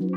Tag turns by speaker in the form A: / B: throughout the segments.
A: What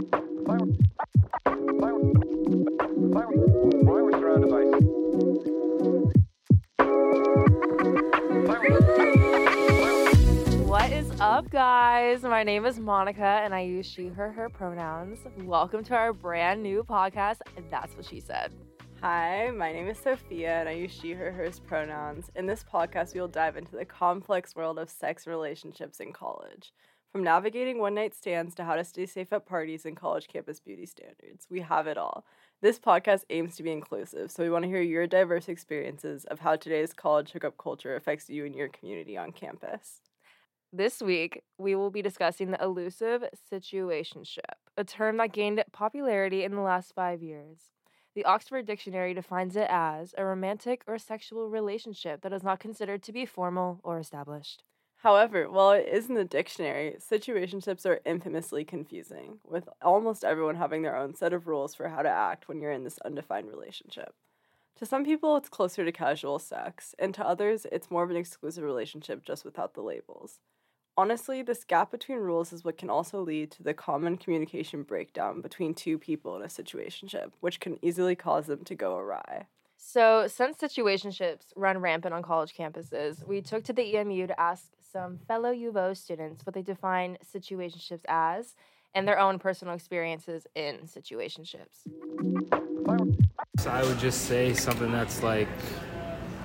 A: is up, guys? My name is Monica, and I use she, her, her pronouns. Welcome to our brand new podcast. That's what she said.
B: Hi, my name is Sophia, and I use she, her, hers pronouns. In this podcast, we will dive into the complex world of sex relationships in college. From navigating one night stands to how to stay safe at parties and college campus beauty standards, we have it all. This podcast aims to be inclusive, so we want to hear your diverse experiences of how today's college hookup culture affects you and your community on campus.
A: This week, we will be discussing the elusive situationship, a term that gained popularity in the last five years. The Oxford Dictionary defines it as a romantic or sexual relationship that is not considered to be formal or established.
B: However, while it is in the dictionary, situationships are infamously confusing, with almost everyone having their own set of rules for how to act when you're in this undefined relationship. To some people, it's closer to casual sex, and to others, it's more of an exclusive relationship just without the labels. Honestly, this gap between rules is what can also lead to the common communication breakdown between two people in a situationship, which can easily cause them to go awry.
A: So, since situationships run rampant on college campuses, we took to the EMU to ask some fellow U of O students what they define situationships as and their own personal experiences in situationships.
C: So I would just say something that's like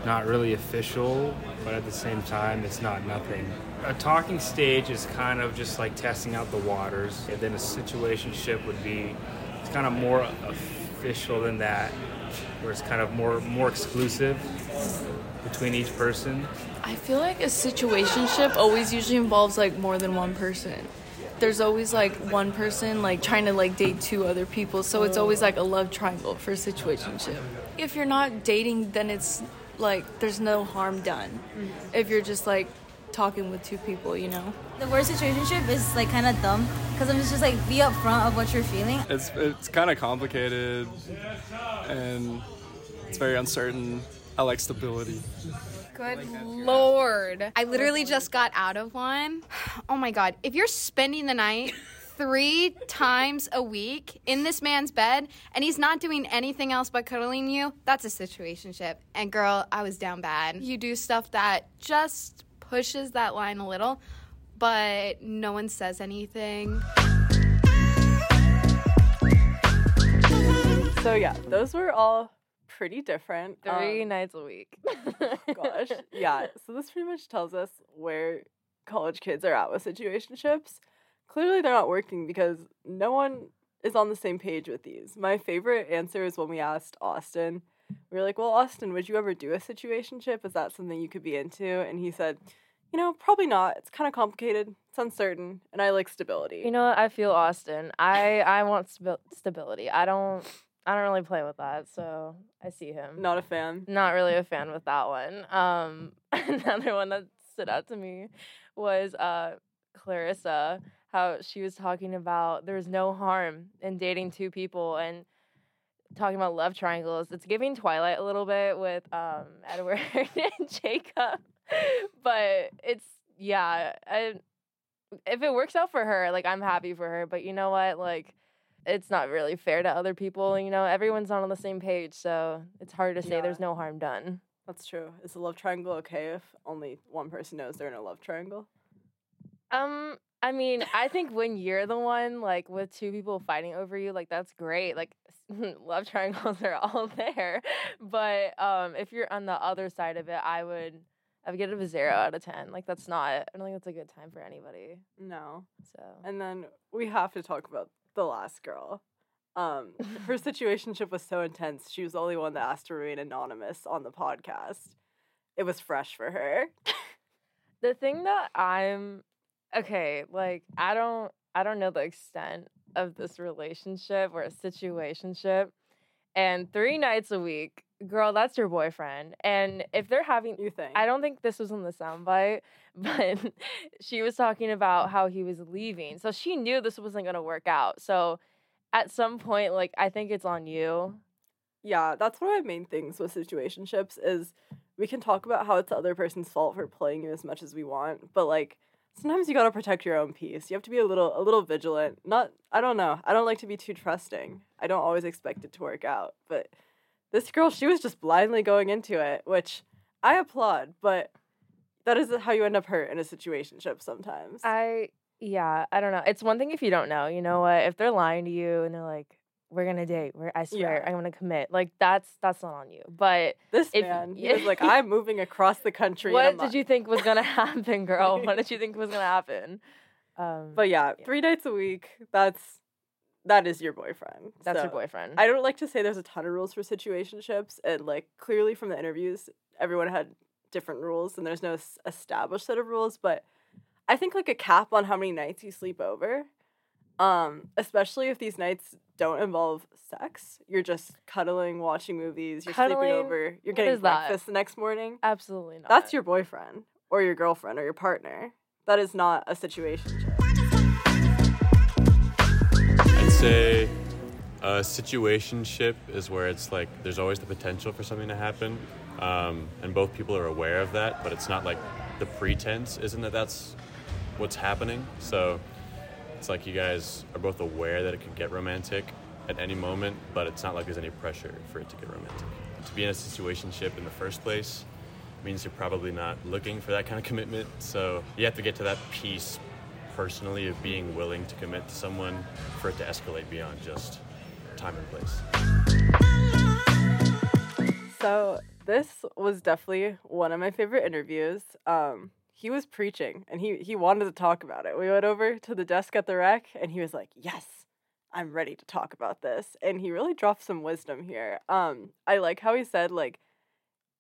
C: not really official, but at the same time, it's not nothing. A talking stage is kind of just like testing out the waters, and then a situationship would be it's kind of more official than that, where it's kind of more more exclusive between each person.
D: I feel like a situationship always usually involves like more than one person. There's always like one person like trying to like date two other people, so it's always like a love triangle for a situationship. If you're not dating, then it's like there's no harm done. If you're just like talking with two people, you know.
E: The word situationship is like kind of dumb because it's just like be upfront of what you're feeling.
F: It's it's kind of complicated, and it's very uncertain. I like stability.
G: Good lord. I literally just got out of one. Oh my god. If you're spending the night three times a week in this man's bed and he's not doing anything else but cuddling you, that's a situationship. And girl, I was down bad. You do stuff that just pushes that line a little, but no one says anything.
B: So, yeah, those were all pretty different.
A: Three
B: Um,
A: nights a week.
B: gosh. Yeah. So this pretty much tells us where college kids are at with situationships. Clearly they're not working because no one is on the same page with these. My favorite answer is when we asked Austin. We were like, Well, Austin, would you ever do a situationship? Is that something you could be into? And he said, You know, probably not. It's kind of complicated. It's uncertain. And I like stability.
A: You know? I feel Austin. I I want stabi- stability. I don't I don't really play with that, so I see him.
B: not a fan.
A: Not really a fan with that one. Um, another one that stood out to me was uh Clarissa. How she was talking about there's no harm in dating two people and talking about love triangles. It's giving Twilight a little bit with um Edward and Jacob, but it's yeah. I, if it works out for her, like I'm happy for her. But you know what? Like it's not really fair to other people. You know, everyone's not on the same page, so it's hard to say
B: Yeah.
A: there's no harm done.
B: That's true. Is a love triangle okay if only one person knows they're in a love triangle?
A: Um, I mean, I think when you're the one like with two people fighting over you, like that's great. Like love triangles are all there. But um if you're on the other side of it, I would I would give it a zero out of ten. Like that's not I don't think that's a good time for anybody.
B: No.
A: So
B: And then we have to talk about the last girl. Um, her situationship was so intense. She was the only one that asked to remain anonymous on the podcast. It was fresh for her.
A: the thing that I'm okay, like I don't I don't know the extent of this relationship or a situationship. And three nights a week, girl, that's your boyfriend. And if they're having
B: You think?
A: I don't think this was in the soundbite, but she was talking about how he was leaving. So she knew this wasn't gonna work out. So at some point, like I think it's on you.
B: Yeah, that's one of my main things with situationships is we can talk about how it's the other person's fault for playing you as much as we want, but like sometimes you gotta protect your own peace. You have to be a little a little vigilant. Not I don't know. I don't like to be too trusting. I don't always expect it to work out. But this girl, she was just blindly going into it, which I applaud, but that isn't how you end up hurt in a situationship sometimes.
A: I yeah, I don't know. It's one thing if you don't know. You know what? If they're lying to you and they're like, "We're gonna date," we're, I swear,
B: Yeah.
A: I'm gonna commit. Like that's that's not on you. But
B: this
A: if-
B: man, he was like, I'm moving across the country.
A: what did you think was gonna happen, girl? what did you think was gonna happen? Um,
B: But yeah,
A: Yeah.
B: three nights a week, that's that is your boyfriend.
A: that's your boyfriend.
B: I don't like to say there's a ton of rules for situationships, and like clearly from the interviews, everyone had different rules, and there's no s- established set of rules. But I think like a cap on how many nights you sleep over, um, especially if these nights don't involve sex. You're just cuddling, watching movies. You're
A: Cuddling?
B: sleeping over. You're getting
A: is that?
B: breakfast the next morning.
A: Absolutely not.
B: That's your boyfriend or your girlfriend or your partner. That is not a situation.
H: Say a situationship is where it's like there's always the potential for something to happen, um, and both people are aware of that. But it's not like the pretense isn't that that's what's happening. So it's like you guys are both aware that it could get romantic at any moment, but it's not like there's any pressure for it to get romantic. To be in a situationship in the first place means you're probably not looking for that kind of commitment. So you have to get to that piece personally of being willing to commit to someone for it to escalate beyond just time and place.
B: So this was definitely one of my favorite interviews. Um, he was preaching and he he wanted to talk about it. We went over to the desk at the rec and he was like, "Yes, I'm ready to talk about this." And he really dropped some wisdom here. Um, I like how he said like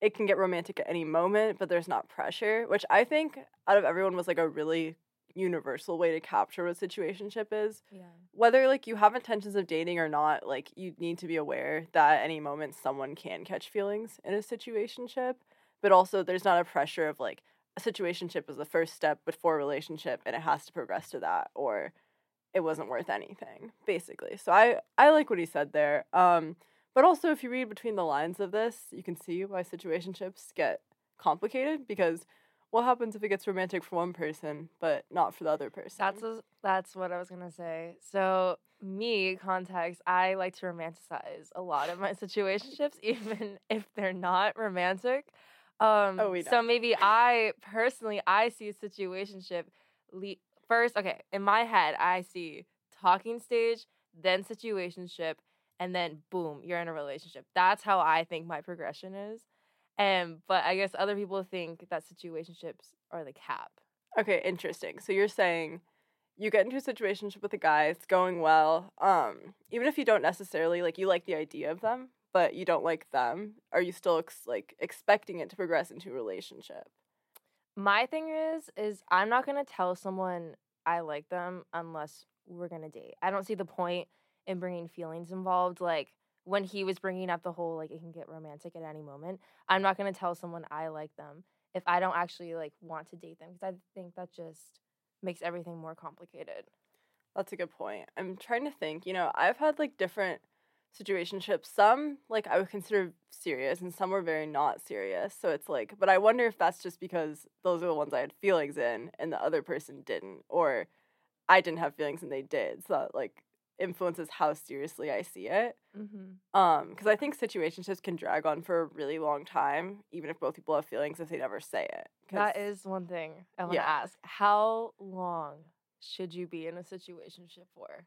B: it can get romantic at any moment, but there's not pressure, which I think out of everyone was like a really universal way to capture what situationship is
A: yeah.
B: whether like you have intentions of dating or not, like you need to be aware that at any moment someone can catch feelings in a situationship, but also there's not a pressure of like a situationship is the first step before a relationship and it has to progress to that or it wasn't worth anything basically. So I I like what he said there. Um but also if you read between the lines of this, you can see why situationships get complicated because what happens if it gets romantic for one person but not for the other person?
A: That's a, that's what I was gonna say. So me, context, I like to romanticize a lot of my situationships, even if they're not romantic. Um,
B: Oh, we
A: so maybe I personally I see a situationship le- first. Okay, in my head, I see talking stage, then situationship, and then boom, you're in a relationship. That's how I think my progression is. And but I guess other people think that situationships are the cap.
B: Okay, interesting. So you're saying you get into a situationship with a guy, it's going well. Um, even if you don't necessarily like you like the idea of them, but you don't like them, are you still ex- like expecting it to progress into a relationship?
A: My thing is, is I'm not gonna tell someone I like them unless we're gonna date. I don't see the point in bringing feelings involved. Like when he was bringing up the whole like it can get romantic at any moment. I'm not gonna tell someone I like them if I don't actually like want to date them because I think that just makes everything more complicated.
B: That's a good point. I'm trying to think. You know, I've had like different situationships. Some like I would consider serious, and some were very not serious. So it's like, but I wonder if that's just because those are the ones I had feelings in, and the other person didn't, or I didn't have feelings and they did. So that like influences how seriously I see it.
A: Mm-hmm.
B: Um, because I think situationships can drag on for a really long time, even if both people have feelings if they never say it.
A: That is one thing I want to
B: Yeah.
A: ask. How long should you be in a situationship for?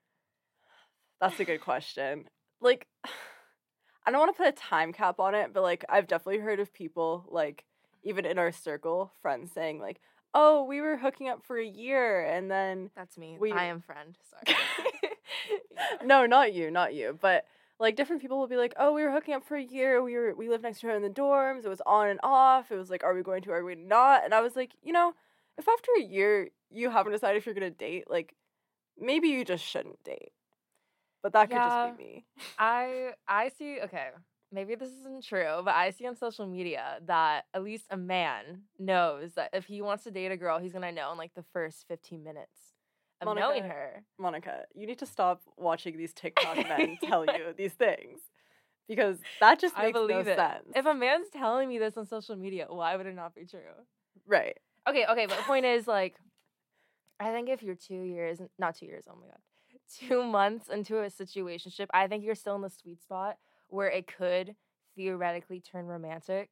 B: That's a good question. Like, I don't want to put a time cap on it, but like, I've definitely heard of people, like, even in our circle, friends saying, like, oh, we were hooking up for a year and then.
A: That's me.
B: We-
A: I am friend. Sorry. Yeah.
B: no, not you, not you. But like, different people will be like, oh, we were hooking up for a year. We were, we lived next to her in the dorms. It was on and off. It was like, are we going to, are we not? And I was like, you know, if after a year you haven't decided if you're going to date, like, maybe you just shouldn't date. But that could just be me.
A: I I see okay, maybe this isn't true, but I see on social media that at least a man knows that if he wants to date a girl, he's gonna know in like the first fifteen minutes of knowing
B: Monica,
A: her.
B: Monica, you need to stop watching these TikTok men tell you these things because that just makes no
A: it.
B: sense.
A: If a man's telling me this on social media, why would it not be true?
B: right.
A: Okay, okay, but the point is like I think if you're two years, not two years, oh my god, two months into a situationship, I think you're still in the sweet spot where it could theoretically turn romantic.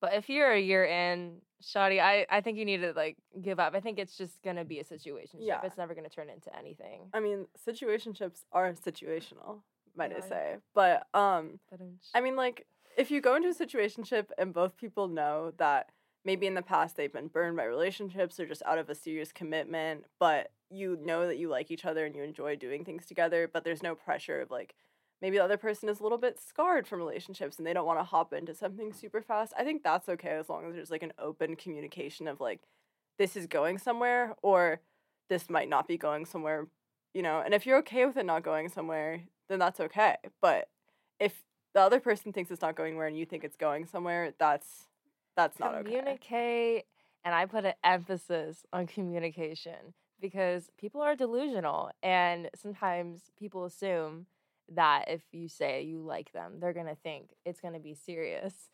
A: But if you're a year in, Shadi, I, I think you need to like give up. I think it's just gonna be a situation.
B: Yeah.
A: It's never gonna turn into anything.
B: I mean, situationships are situational, might I say. But
A: But um,
B: I mean like if you go into a situationship and both people know that maybe in the past they've been burned by relationships or just out of a serious commitment, but you know that you like each other and you enjoy doing things together, but there's no pressure of like maybe the other person is a little bit scarred from relationships and they don't want to hop into something super fast. I think that's okay as long as there's like an open communication of like this is going somewhere or this might not be going somewhere, you know. And if you're okay with it not going somewhere, then that's okay. But if the other person thinks it's not going where and you think it's going somewhere, that's that's not okay.
A: communicate and i put an emphasis on communication because people are delusional and sometimes people assume that if you say you like them they're going to think it's going to be serious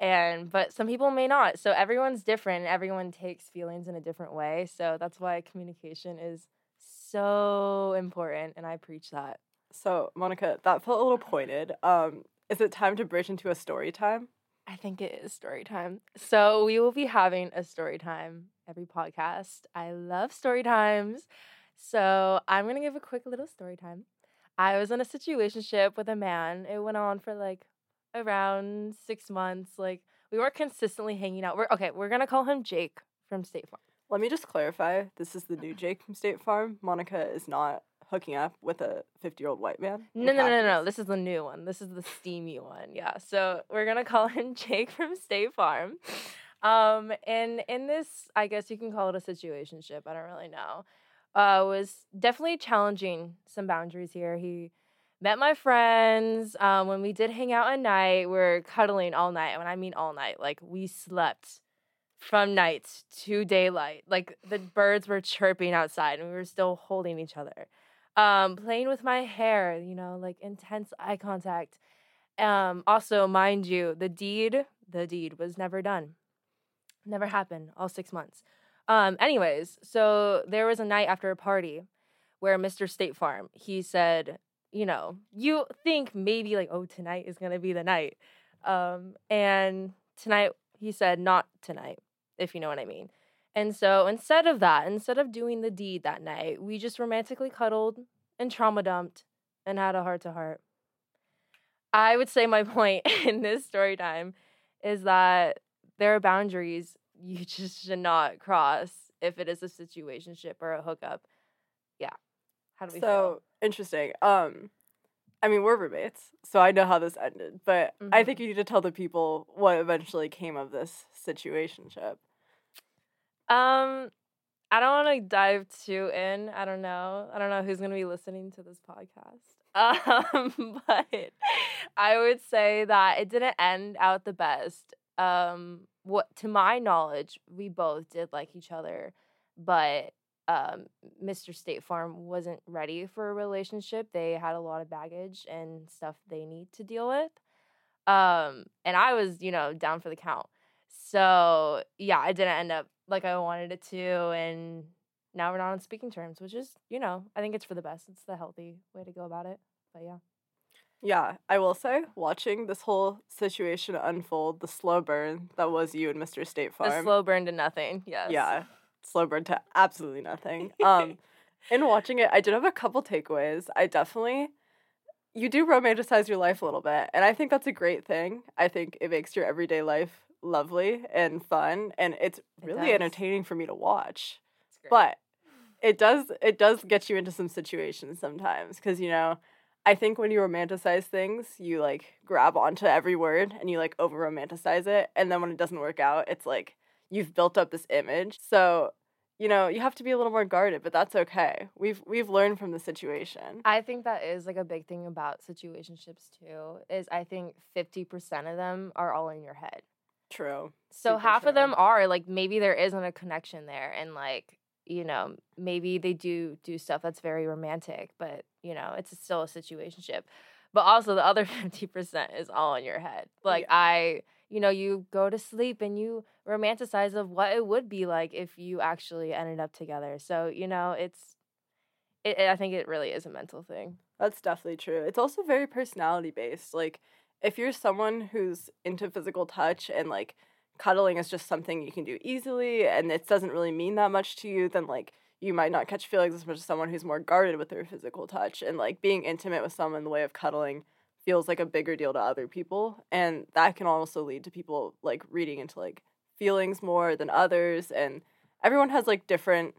A: and but some people may not so everyone's different everyone takes feelings in a different way so that's why communication is so important and i preach that
B: So, Monica, that felt a little pointed. Um, is it time to bridge into a story time?
A: I think it is story time. So we will be having a story time every podcast. I love story times. So I'm gonna give a quick little story time. I was in a situationship with a man. It went on for like around six months. Like we weren't consistently hanging out. We're okay, we're gonna call him Jake from State Farm.
B: Let me just clarify. This is the new Jake from State Farm. Monica is not hooking up with a 50 year old white man. in
A: No, no, no, no. This is the new one. This is the steamy one. Yeah. So we're gonna call him Jake from State Farm. Um, and in this, I guess you can call it a situationship. I don't really know. Uh, was definitely challenging some boundaries here. He met my friends. Um, when we did hang out at night, we are cuddling all night. When I mean all night, like we slept from night to daylight. Like the birds were chirping outside, and we were still holding each other um playing with my hair you know like intense eye contact um also mind you the deed the deed was never done never happened all 6 months um anyways so there was a night after a party where Mr. State Farm he said you know you think maybe like oh tonight is to be the night um and tonight he said not tonight if you know what I mean and so instead of that, instead of doing the deed that night, we just romantically cuddled and trauma dumped and had a heart to heart. I would say my point in this story time is that there are boundaries you just should not cross if it is a situationship or a hookup. Yeah. How do we
B: So interesting. Um, I mean, we're roommates, so I know how this ended, but I
A: Mhm.
B: think you need to tell the people what eventually came of this situationship.
A: feel? Um I don't want to dive too in. I don't know. I don't know who's going to be listening to this podcast. Um, but I would say that it didn't end out the best. Um, what to my knowledge, we both did like each other, but um, Mr. State Farm wasn't ready for a relationship. They had a lot of baggage and stuff they need to deal with. Um, and I was, you know, down for the count. So yeah, i didn't end up like I wanted it to, and now we're not on speaking terms, which is, you know, I think it's for the best. It's the healthy way to go about it. But yeah.
B: Yeah, I will say, watching this whole situation unfold, the slow burn that was you and Mr. State Farm.
A: The slow burn to nothing. Yes.
B: Yeah, slow burn to absolutely nothing. Um, in watching it, I did have a couple takeaways. I definitely, you do romanticize your life a little bit, and I think that's a great thing. I think it makes your everyday life lovely and fun, and it's really
A: does.
B: entertaining for me to watch. But it does it does get you into some situations sometimes because you know. I think when you romanticize things, you like grab onto every word and you like over romanticize it. And then when it doesn't work out, it's like you've built up this image. So, you know, you have to be a little more guarded, but that's okay. We've we've learned from the situation.
A: I think that is like a big thing about situationships too. Is I think fifty percent of them are all in your head.
B: True.
A: So
B: Super
A: half of them are like maybe there isn't a connection there, and like you know maybe they do do stuff that's very romantic, but you know it's still a situationship. But also the other fifty percent is all in your head. Like
B: Yeah.
A: I, you know, you go to sleep and you romanticize of what it would be like if you actually ended up together. So, you know, it's it, I think it really is a mental thing.
B: That's definitely true. It's also very personality based. Like, if you're someone who's into physical touch and like cuddling is just something you can do easily and it doesn't really mean that much to you, then like you might not catch feelings as much as someone who's more guarded with their physical touch. And like being intimate with someone in the way of cuddling feels like a bigger deal to other people. And that can also lead to people like reading into like feelings more than others. And everyone has like different,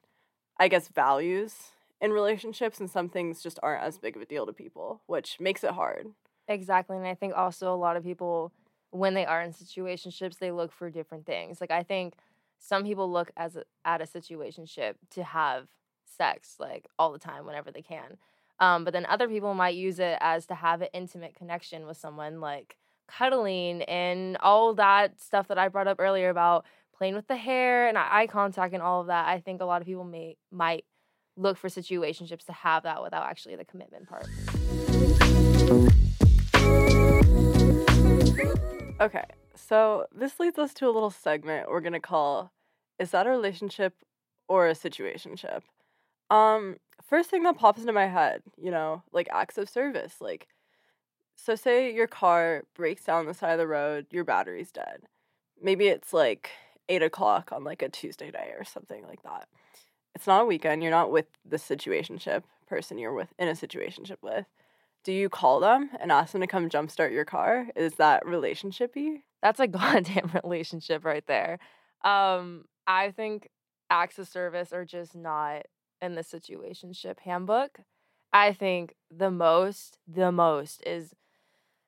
B: I guess, values in relationships, and some things just aren't as big of a deal to people, which makes it hard.
A: Exactly. And I think also a lot of people, when they are in situationships, they look for different things. Like, I think some people look as a, at a situationship to have sex, like, all the time, whenever they can. Um, but then other people might use it as to have an intimate connection with someone, like cuddling and all that stuff that I brought up earlier about playing with the hair and eye contact and all of that. I think a lot of people may might look for situationships to have that without actually the commitment part.
B: Okay, so this leads us to a little segment we're gonna call Is that a relationship or a situationship? Um, first thing that pops into my head, you know, like acts of service. Like, so say your car breaks down the side of the road, your battery's dead. Maybe it's like eight o'clock on like a Tuesday day or something like that. It's not a weekend, you're not with the situationship person you're with in a situationship with. Do you call them and ask them to come jumpstart your car? Is that relationshipy?
A: That's a goddamn relationship right there. Um, I think acts of service are just not in the situationship handbook. I think the most, the most is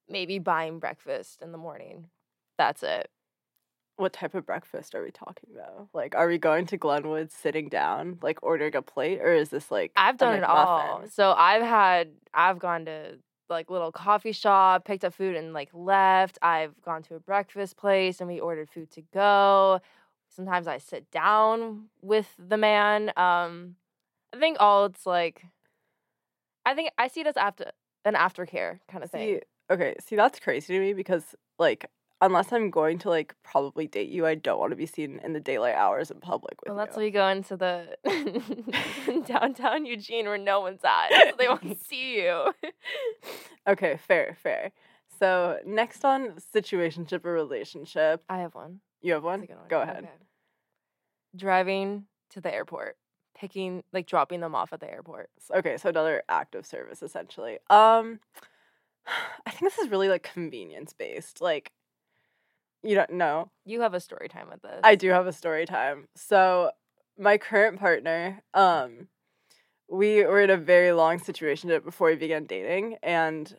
A: maybe buying breakfast in the morning. That's it.
B: What type of breakfast are we talking about? Like, are we going to Glenwood sitting down, like ordering a plate, or is this like
A: I've done it all. So I've had I've gone to like little coffee shop, picked up food and like left. I've gone to a breakfast place and we ordered food to go. Sometimes I sit down with the man. Um I think all it's like I think I see it as after an aftercare kind of thing.
B: See, okay, see that's crazy to me because like unless I'm going to like probably date you, I don't want to be seen in the daylight hours in public with
A: Well, that's
B: you.
A: why you go into the downtown Eugene where no one's at, so they won't see you.
B: Okay, fair, fair. So next on situationship or relationship,
A: I have one.
B: you have one.
A: That's a good one.
B: Go ahead.
A: Okay. Driving to the airport, picking like dropping them off at the airport.
B: Okay, so another act of service essentially. Um, I think this is really like convenience based. Like, you don't know.
A: You have a story time with this.
B: I do have a story time. So my current partner, um, we were in a very long situation before we began dating, and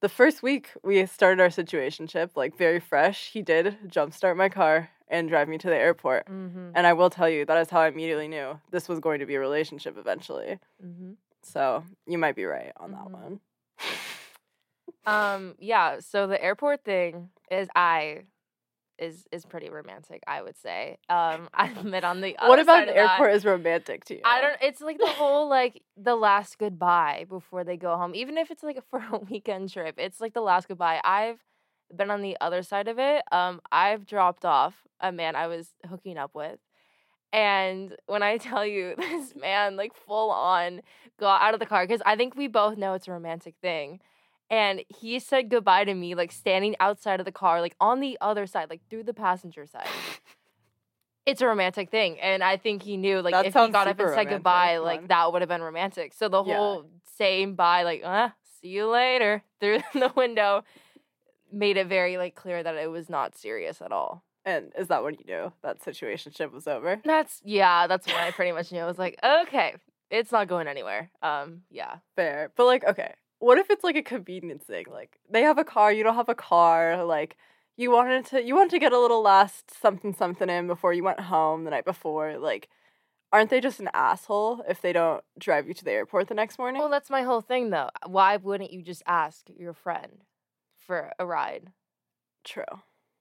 B: the first week we started our situationship like very fresh. He did jumpstart my car and drive me to the airport,
A: Mm-hmm.
B: and I will tell you that is how I immediately knew this was going to be a relationship eventually.
A: Mm-hmm.
B: So you might be right on that
A: Mhm.
B: one.
A: Um. Yeah. So the airport thing is I is is pretty romantic. I would say. Um. I've been on the
B: what about
A: of
B: airport is romantic to you?
A: I don't. It's like the whole like the last goodbye before they go home. Even if it's like for a weekend trip, it's like the last goodbye. I've been on the other side of it. Um, I've dropped off a man I was hooking up with, and when I tell you this man like full on got out of the car because I think we both know it's a romantic thing. And he said goodbye to me, like standing outside of the car, like on the other side, like through the passenger side. It's a romantic thing, and I think he knew, like,
B: That
A: if he got up and said goodbye, like that would have been romantic. So the
B: Yeah.
A: whole saying bye, like, uh, see you later, through the window, made it very like clear that it was not serious at all.
B: And is that when you knew that situationship was over?
A: That's yeah, that's when I pretty much knew. I was like, okay, it's not going anywhere. Um, yeah.
B: Fair. But like, okay, what if it's like a convenience thing? Like they have a car, you don't have a car, like you wanted to you wanted to get a little last something something in before you went home the night before, like aren't they just an asshole if they don't drive you to the airport the next morning?
A: Well, that's my whole thing though. Uh, why wouldn't you just ask your friend for a ride?
B: True.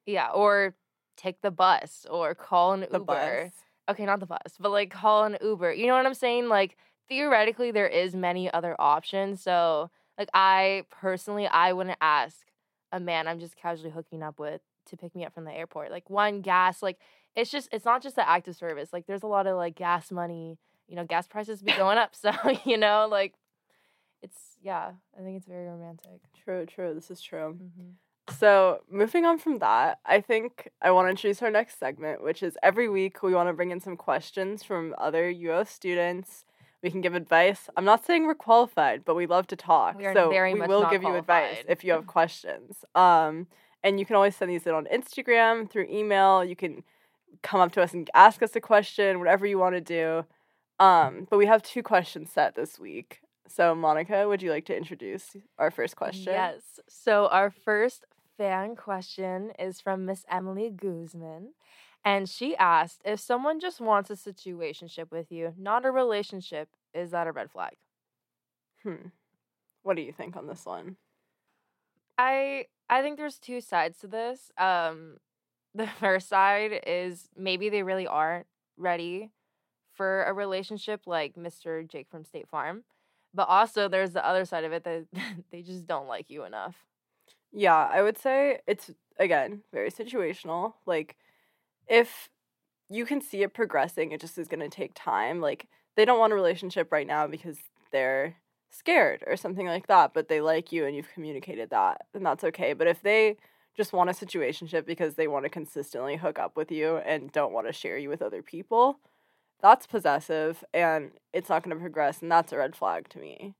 A: Yeah, or take the bus or call an
B: The
A: Uber.
B: bus.
A: Okay, not the bus, but like call an Uber. You know what I'm saying? Like theoretically there is many other options. So, like I personally I wouldn't ask a man I'm just casually hooking up with to pick me up from the airport. Like one gas, like it's just it's not just the active service. Like there's a lot of like gas money. You know, gas prices be going up. So you know, like it's yeah. I think it's very romantic.
B: True, true. This is true.
A: hmm
B: So, moving on from that, I think I want to introduce our next segment, which is every week we want to bring in some questions from other UO students. We can give advice. I'm not saying we're qualified, but we love to talk.
A: We are
B: so
A: very
B: we
A: much
B: will give you advice if you have questions. Um, and you can always send these in on Instagram through email. You can come up to us and ask us a question, whatever you want to do. Um, but we have two questions set this week. So, Monica, would you like to introduce our first question?
A: Yes. So our first fan question is from Miss Emily Guzman. And she asked if someone just wants a situationship with you, not a relationship, is that a red flag?
B: Hmm. What do you think on this one?
A: I I think there's two sides to this. Um the first side is maybe they really aren't ready for a relationship like Mr. Jake from State Farm. But also there's the other side of it that they just don't like you enough.
B: Yeah, I would say it's again very situational. Like if you can see it progressing, it just is going to take time. Like they don't want a relationship right now because they're scared or something like that, but they like you and you've communicated that, then that's okay. But if they just want a situationship because they want to consistently hook up with you and don't want to share you with other people, that's possessive and it's not going to progress and that's a red flag to me.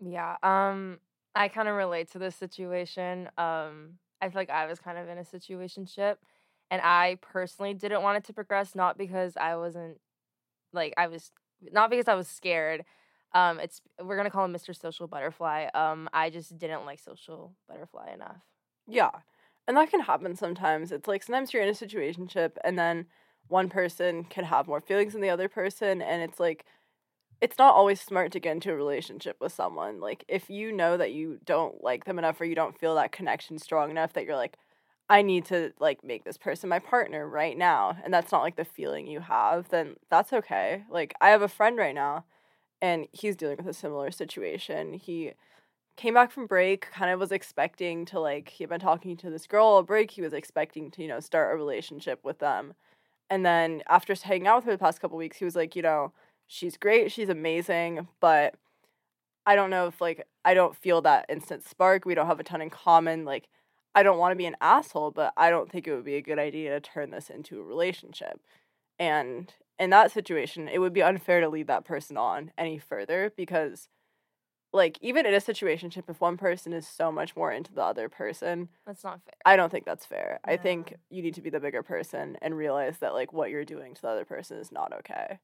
A: Yeah. Um I kind of relate to this situation. Um I feel like I was kind of in a situationship and I personally didn't want it to progress not because I wasn't like I was not because I was scared. Um it's we're to call him Mr. Social Butterfly. Um I just didn't like Social Butterfly enough.
B: Yeah. And that can happen sometimes. It's like sometimes you're in a situationship and then one person can have more feelings than the other person and it's like it's not always smart to get into a relationship with someone. Like if you know that you don't like them enough or you don't feel that connection strong enough that you're like I need to like make this person my partner right now and that's not like the feeling you have, then that's okay. Like I have a friend right now and he's dealing with a similar situation. He came back from break, kind of was expecting to like he had been talking to this girl all break, he was expecting to, you know, start a relationship with them. And then after hanging out with her the past couple weeks, he was like, you know, she's great, she's amazing, but I don't know if like I don't feel that instant spark. We don't have a ton in common. Like I don't want to be an asshole, but I don't think it would be a good idea to turn this into a relationship. And in that situation, it would be unfair to lead that person on any further because like even in a situationship if one person is so much more into the other person,
A: That's not fair.
B: I don't think that's fair. I think you need to be the bigger person and realize that like what you're doing to the other person is not okay.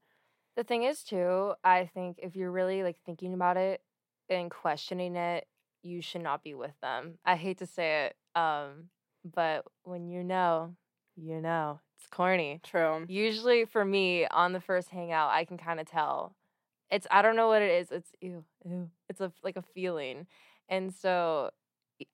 A: The thing is too, I think if you're really like thinking about it and questioning it, you should not be with them. I hate to say it, um, but when you know, you know. It's corny.
B: True.
A: Usually for me on the first hangout, I can kind of tell. It's I don't know what it is. It's ew, ew. It's a like a feeling. And so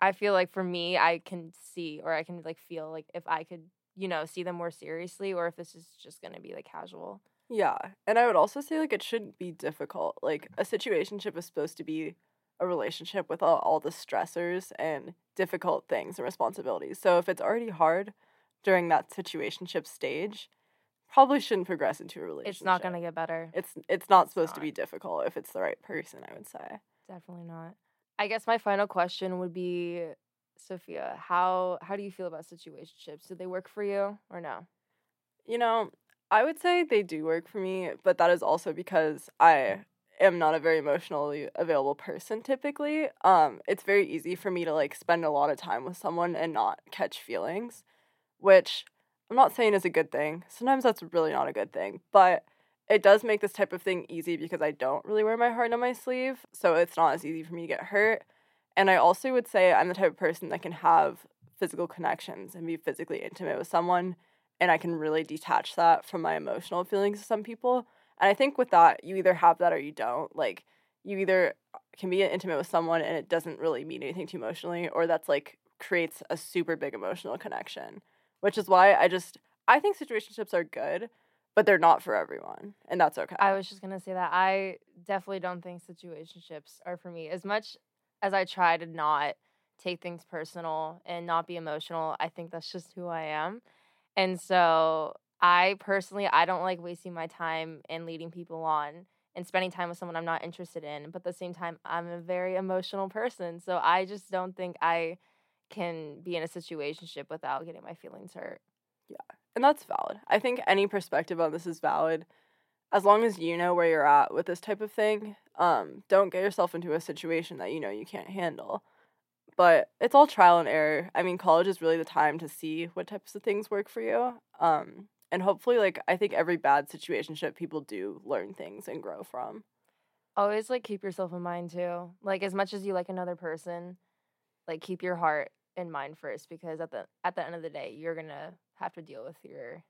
A: I feel like for me, I can see or I can like feel like if I could, you know, see them more seriously or if this is just going to be like casual.
B: Yeah. And I would also say like it shouldn't be difficult. Like a situationship is supposed to be a relationship with all, all the stressors and difficult things and responsibilities. So if it's already hard during that situationship stage, probably shouldn't progress into a relationship.
A: It's not going to get better.
B: It's it's not
A: It's
B: supposed to be difficult if it's the right person, I would say.
A: Definitely not. I guess my final question would be Sophia, how how do you feel about situationships? Do they work for you or no?
B: You know, I would say they do work for me, but that is also because I am not a very emotionally available person typically. Um it's very easy for me to like spend a lot of time with someone and not catch feelings, which I'm not saying is a good thing. Sometimes that's really not a good thing, but it does make this type of thing easy because I don't really wear my heart on my sleeve, so it's not as easy for me to get hurt. And I also would say I'm the type of person that can have physical connections and be physically intimate with someone and I can really detach that from my emotional feelings to some people. And I think with that, you either have that or you don't. Like, you either can be intimate with someone and it doesn't really mean anything to emotionally, or that's like creates a super big emotional connection, which is why I just, I think situationships are good, but they're not for everyone. And that's okay.
A: I was just gonna say that I definitely don't think situationships are for me. As much as I try to not take things personal and not be emotional. I think that's just who I am. And so I personally I don't like wasting my time and leading people on and spending time with someone I'm not interested in. But at the same time, I'm a very emotional person. So I just don't think I can be in a situationship without getting my feelings hurt. Yeah.
B: And that's valid. I think any perspective on this is valid as long as you know where you're at with this type of thing. Um, don't get yourself into a situation that you know you can't handle. But it's all trial and error. I mean, college is really the time to see what types of things work for you. Um, and hopefully, like, I think every bad situationship people do learn things and grow from.
A: Always like keep yourself in mind too. Like as much as you like another person, like keep your heart in mind first because at the at the end of the day, you're gonna have to deal with your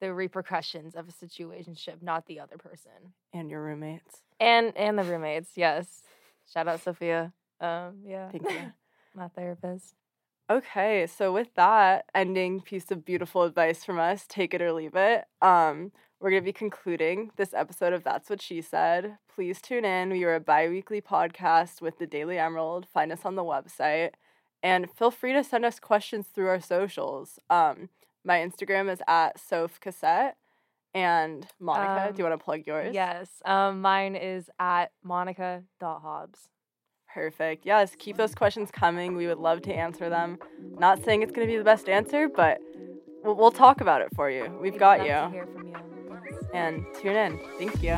A: the repercussions of a situationship, not the other person.
B: And your roommates.
A: And and the roommates, yes. Shout out Sophia. Um, yeah.
B: Thank you.
A: My therapist.
B: Okay, so with that ending piece of beautiful advice from us, take it or leave it. Um, we're gonna be concluding this episode of That's What She Said. Please tune in. We are a bi-weekly podcast with the Daily Emerald. Find us on the website. And feel free to send us questions through our socials. Um, my Instagram is at Soph Cassette. And Monica, do you
A: Um,
B: want to plug yours?
A: Yes. Um, mine is at monica.hobbs.
B: Perfect. Yes, keep those questions coming. We would love to answer them. Not saying it's going to be the best answer, but we'll, we'll talk about it for you. We've got you.
A: To hear from you.
B: And tune in. Thank you.